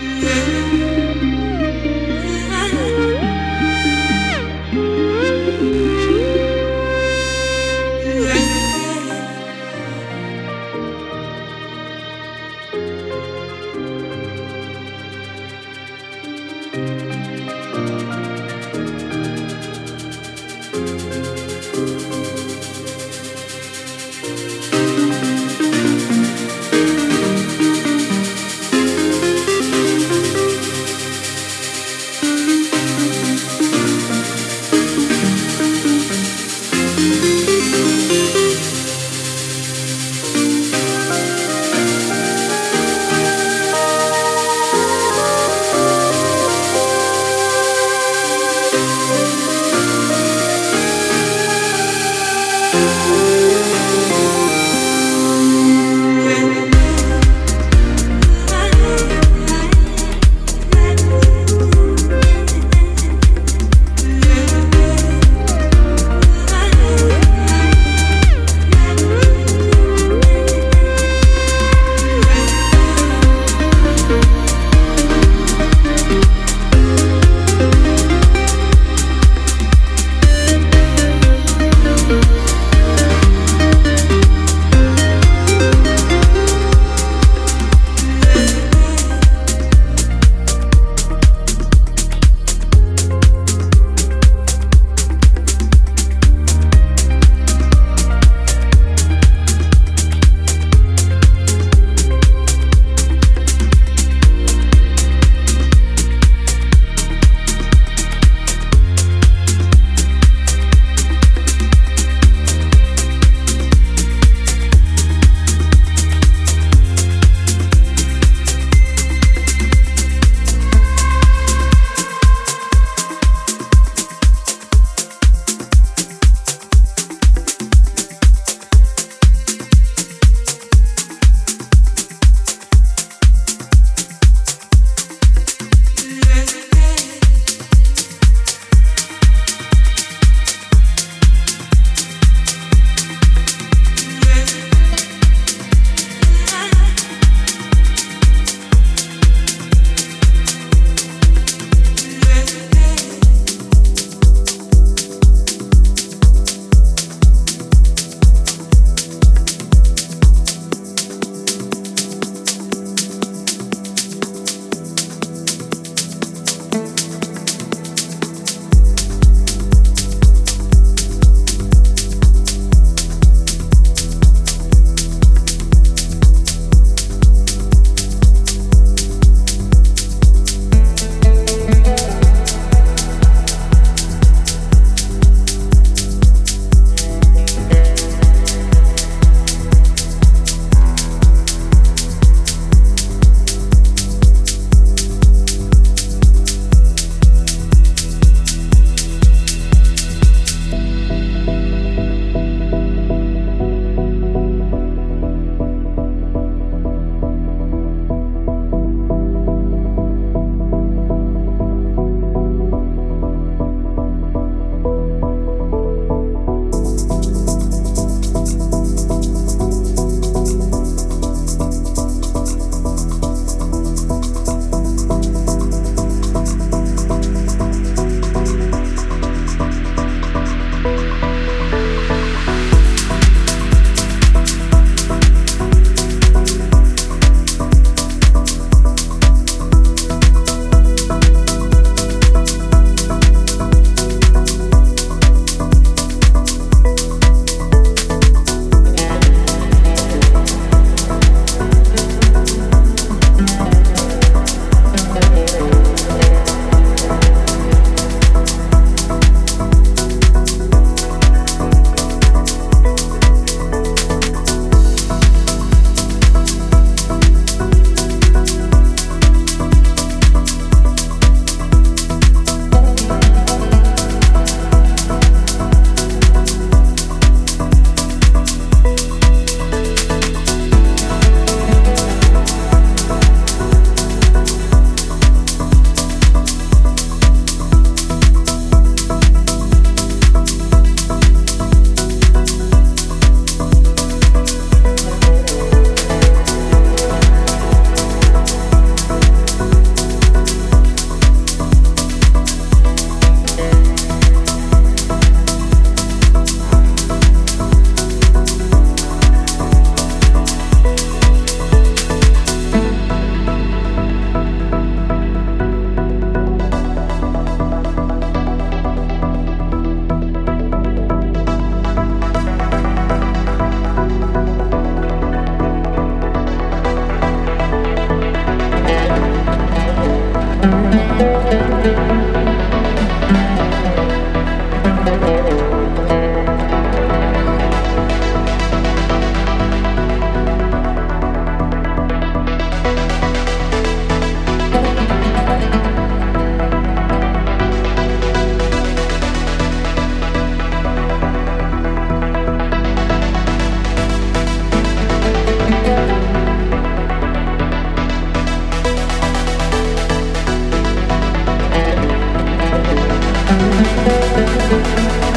Yeah. Música